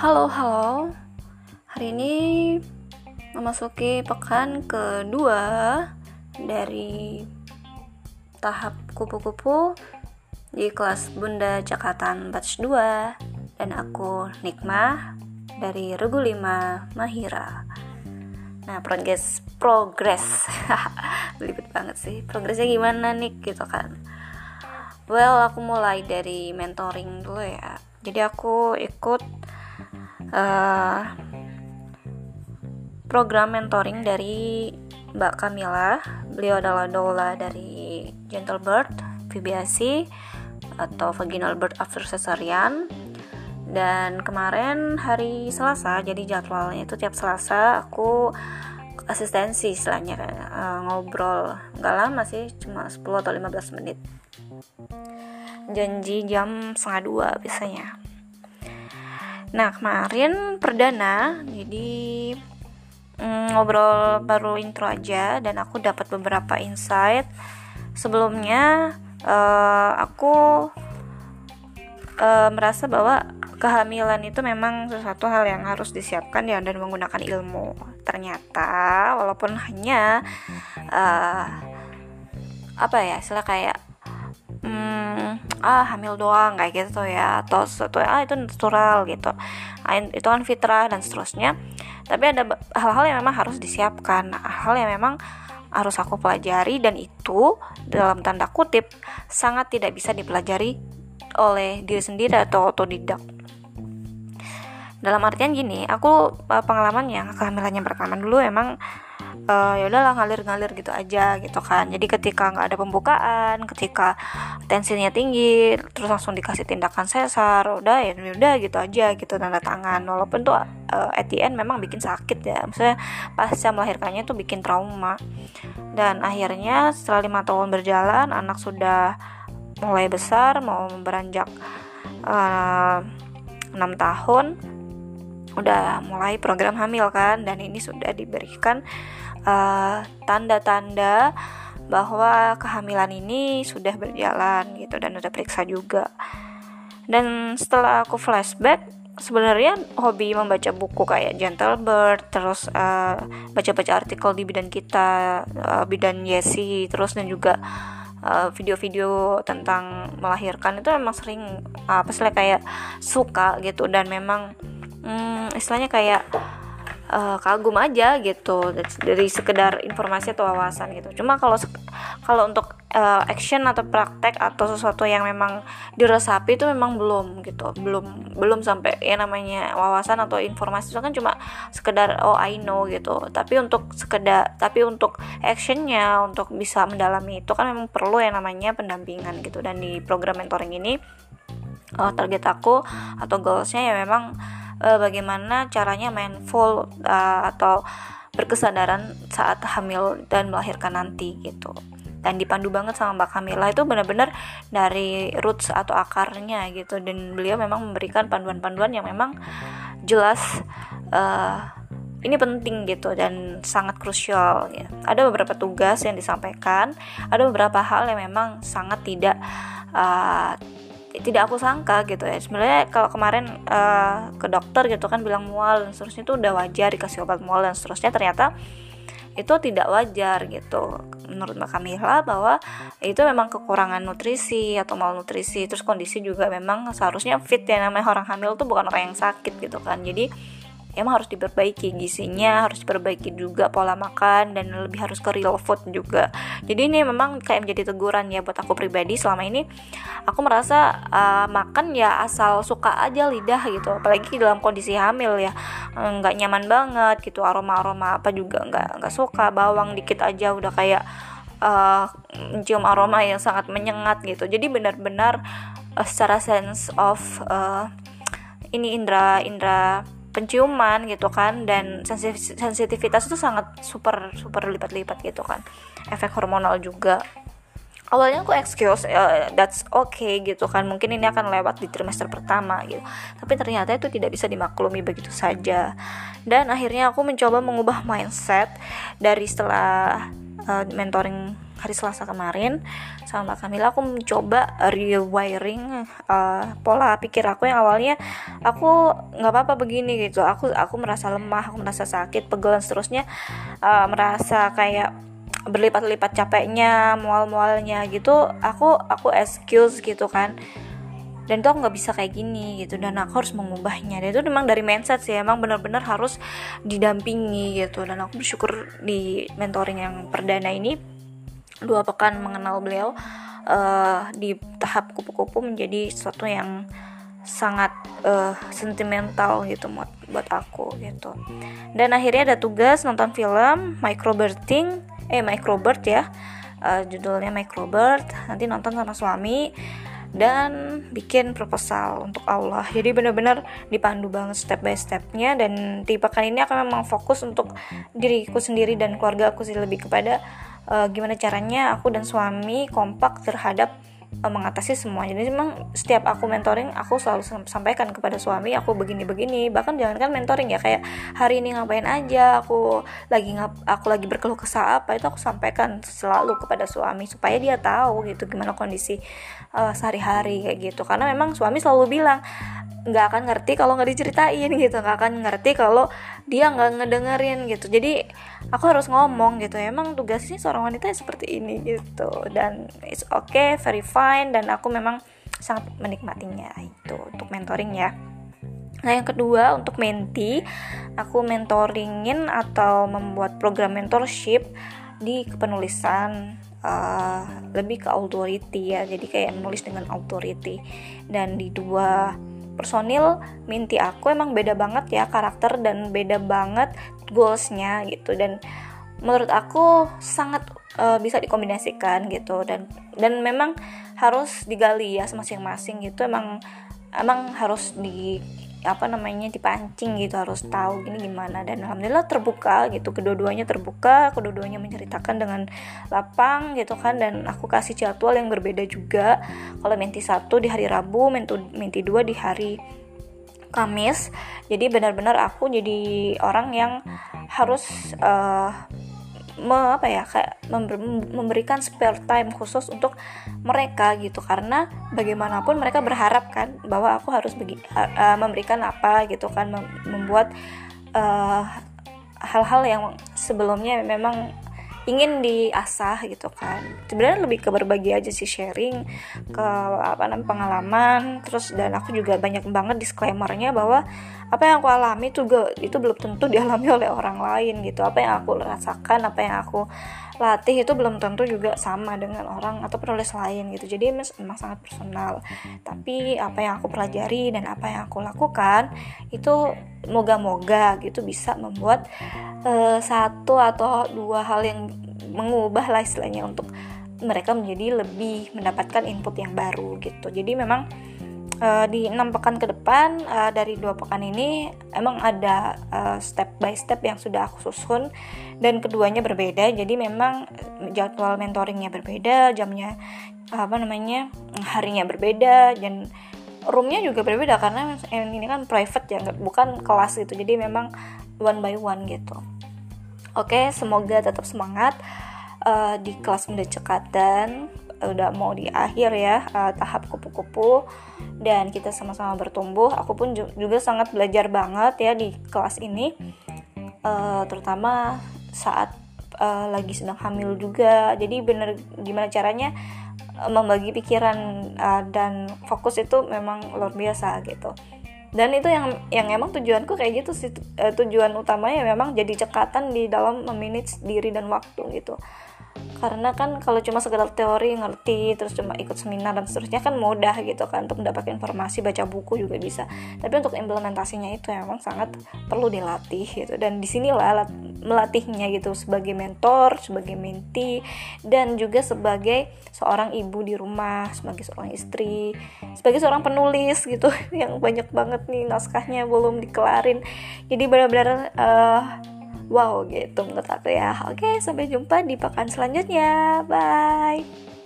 Halo, halo. Hari ini memasuki pekan kedua dari tahap kupu-kupu di kelas Bunda Cakatan Batch 2 dan aku Nikmah dari Regu 5 Mahira. Nah, progres progres. Belibet banget sih. Progresnya gimana nih gitu kan. Well, aku mulai dari mentoring dulu ya. Jadi aku ikut uh, program mentoring dari Mbak Kamila. Beliau adalah doula dari Gentle Bird, VBAC atau Vaginal Birth After Cesarean. Dan kemarin hari Selasa, jadi jadwalnya itu tiap Selasa aku asistensi istilahnya uh, ngobrol nggak lama sih cuma 10 atau 15 menit janji jam setengah dua biasanya Nah kemarin perdana jadi mm, ngobrol baru intro aja dan aku dapat beberapa insight. Sebelumnya uh, aku uh, merasa bahwa kehamilan itu memang sesuatu hal yang harus disiapkan ya dan menggunakan ilmu. Ternyata walaupun hanya uh, apa ya istilah kayak hmm, ah hamil doang kayak gitu ya. Atau sesuatu ah itu natural gitu. Ah, itu kan fitrah dan seterusnya. Tapi ada hal-hal yang memang harus disiapkan. Hal yang memang harus aku pelajari dan itu dalam tanda kutip sangat tidak bisa dipelajari oleh diri sendiri atau otodidak dalam artian gini aku pengalaman yang kehamilannya pertama dulu emang uh, ya udahlah ngalir-ngalir gitu aja gitu kan. Jadi ketika nggak ada pembukaan ketika tensinya tinggi terus langsung dikasih tindakan sesar udah ya udah gitu aja gitu tanda tangan. Walaupun tuh uh, memang bikin sakit ya maksudnya pasca melahirkannya tuh bikin trauma. Dan akhirnya setelah lima tahun berjalan anak sudah mulai besar mau beranjak uh, 6 tahun udah mulai program hamil kan dan ini sudah diberikan Eh, tanda-tanda uh, bahwa kehamilan ini sudah berjalan gitu dan udah periksa juga. Dan setelah aku flashback, sebenarnya hobi membaca buku kayak Gentle Bird, terus uh, baca-baca artikel di bidan kita, uh, bidan Yesi, terus dan juga video-video uh, tentang melahirkan itu memang sering uh, apa sih kayak suka gitu dan memang hmm, istilahnya kayak uh, kagum aja gitu. Dari sekedar informasi atau wawasan gitu. Cuma kalau kalau untuk uh, action atau praktek atau sesuatu yang memang diresapi itu memang belum gitu. Belum belum sampai ya namanya wawasan atau informasi. Itu kan cuma sekedar oh I know gitu. Tapi untuk sekedar tapi untuk actionnya untuk bisa mendalami itu kan memang perlu yang namanya pendampingan gitu. Dan di program mentoring ini uh, target aku atau goalsnya ya memang uh, bagaimana caranya mindful uh, atau berkesadaran saat hamil dan melahirkan nanti gitu. Dan dipandu banget sama Mbak Kamila itu benar-benar dari roots atau akarnya gitu. Dan beliau memang memberikan panduan-panduan yang memang jelas uh, ini penting gitu dan sangat krusial ya. Ada beberapa tugas yang disampaikan, ada beberapa hal yang memang sangat tidak uh, tidak aku sangka gitu ya. Sebenarnya kalau kemarin uh, ke dokter gitu kan bilang mual dan seterusnya itu udah wajar dikasih obat mual dan seterusnya. Ternyata itu tidak wajar gitu. Menurut Mbak Kamila bahwa itu memang kekurangan nutrisi atau malnutrisi. Terus kondisi juga memang seharusnya fit ya. Namanya orang hamil tuh bukan orang yang sakit gitu kan. Jadi emang harus diperbaiki gizinya harus diperbaiki juga pola makan dan lebih harus ke real food juga. Jadi ini memang kayak menjadi teguran ya buat aku pribadi. Selama ini aku merasa uh, makan ya asal suka aja lidah gitu. Apalagi dalam kondisi hamil ya. Nggak nyaman banget gitu. Aroma aroma apa juga nggak nggak suka. Bawang dikit aja udah kayak uh, mencium aroma yang sangat menyengat gitu. Jadi benar-benar uh, secara sense of uh, ini indra indra penciuman gitu kan dan sensitivitas itu sangat super super lipat-lipat gitu kan. Efek hormonal juga. Awalnya aku excuse uh, that's okay gitu kan mungkin ini akan lewat di trimester pertama gitu. Tapi ternyata itu tidak bisa dimaklumi begitu saja. Dan akhirnya aku mencoba mengubah mindset dari setelah uh, mentoring hari Selasa kemarin sama Mbak Kamila aku mencoba rewiring uh, pola pikir aku yang awalnya aku nggak apa-apa begini gitu. Aku aku merasa lemah aku merasa sakit pegel dan seterusnya uh, merasa kayak berlipat-lipat capeknya mual-mualnya gitu. Aku aku excuse gitu kan. Dan itu aku nggak bisa kayak gini gitu dan aku harus mengubahnya. Dan itu memang dari mindset sih emang benar-benar harus didampingi gitu. Dan aku bersyukur di mentoring yang perdana ini dua pekan mengenal beliau uh, di tahap kupu-kupu menjadi sesuatu yang sangat uh, sentimental gitu buat buat aku gitu. Dan akhirnya ada tugas nonton film microbirthing eh microbird ya uh, judulnya microbird nanti nonton sama suami dan bikin proposal untuk Allah. Jadi benar-benar dipandu banget step by stepnya dan di pekan ini aku memang fokus untuk diriku sendiri dan keluarga aku sih lebih kepada uh, gimana caranya aku dan suami kompak terhadap uh, mengatasi semua jadi memang setiap aku mentoring aku selalu sampaikan kepada suami aku begini-begini. Bahkan jangankan mentoring ya kayak hari ini ngapain aja? Aku lagi ngap aku lagi berkeluh kesah apa? Itu aku sampaikan selalu kepada suami supaya dia tahu gitu gimana kondisi uh, sehari-hari kayak gitu. Karena memang suami selalu bilang nggak akan ngerti kalau nggak diceritain gitu nggak akan ngerti kalau dia nggak ngedengerin gitu. Jadi aku harus ngomong gitu emang tugasnya seorang wanita seperti ini gitu. Dan it's okay very fine dan aku memang sangat menikmatinya itu untuk mentoring ya. Nah yang kedua untuk menti Aku mentoringin atau membuat program mentorship Di kepenulisan uh, Lebih ke authority ya. Jadi kayak menulis dengan authority. Dan di dua personil minti aku emang beda banget ya karakter dan beda banget goalsnya gitu. Dan menurut aku sangat uh, bisa dikombinasikan gitu. Dan dan memang harus digali ya masing-masing gitu. Emang emang harus di apa namanya dipancing gitu harus tahu gini gimana. Dan alhamdulillah terbuka gitu kedua-duanya terbuka kedua-duanya menceritakan dengan lapang gitu kan. Dan aku kasih jadwal yang berbeda juga. Kalau menti satu di hari Rabu menti menti dua di hari Kamis. Jadi benar-benar aku jadi orang yang harus uh, me, apa ya kayak member, memberikan spare time khusus untuk mereka gitu. Karena bagaimanapun mereka berharap kan bahwa aku harus begi, uh, memberikan apa gitu kan mem membuat hal-hal uh, yang sebelumnya memang ingin diasah gitu kan. Sebenarnya lebih ke berbagi aja sih sharing ke apa namanya pengalaman. Terus dan aku juga banyak banget disclaimernya bahwa apa yang aku alami juga itu belum tentu dialami oleh orang lain gitu. Apa yang aku rasakan apa yang aku latih itu belum tentu juga sama dengan orang atau penulis lain gitu. Jadi memang sangat personal. Tapi apa yang aku pelajari dan apa yang aku lakukan itu moga-moga gitu bisa membuat uh, satu atau dua hal yang mengubah lah istilahnya untuk mereka menjadi lebih mendapatkan input yang baru gitu. Jadi memang uh, di enam pekan ke depan uh, dari dua pekan ini emang ada uh, step by step yang sudah aku susun dan keduanya berbeda. Jadi memang jadwal mentoringnya berbeda jamnya apa namanya harinya berbeda dan roomnya juga berbeda karena ini kan private ya bukan kelas gitu. Jadi memang one by one gitu. Oke semoga tetap semangat uh, di kelas mendecekatan udah mau di akhir ya uh, tahap kupu-kupu. Dan kita sama-sama bertumbuh. Aku pun juga sangat belajar banget ya di kelas ini. Uh, terutama saat uh, lagi sedang hamil juga. Jadi bener gimana caranya uh, membagi pikiran uh, dan fokus itu memang luar biasa gitu dan itu yang yang emang tujuanku kayak gitu sih. Tujuan utamanya memang jadi cekatan di dalam memanage diri dan waktu gitu. Karena kan kalau cuma sekedar teori ngerti terus cuma ikut seminar dan seterusnya kan mudah gitu kan untuk mendapatkan informasi baca buku juga bisa. Tapi untuk implementasinya itu emang sangat perlu dilatih gitu. Dan di sinilah melatihnya gitu sebagai mentor sebagai menti dan juga sebagai seorang ibu di rumah sebagai seorang istri sebagai seorang penulis gitu yang banyak banget nih naskahnya belum dikelarin. Jadi benar-benar uh, wow gitu menurut aku ya. Oke sampai jumpa di pekan selanjutnya. Bye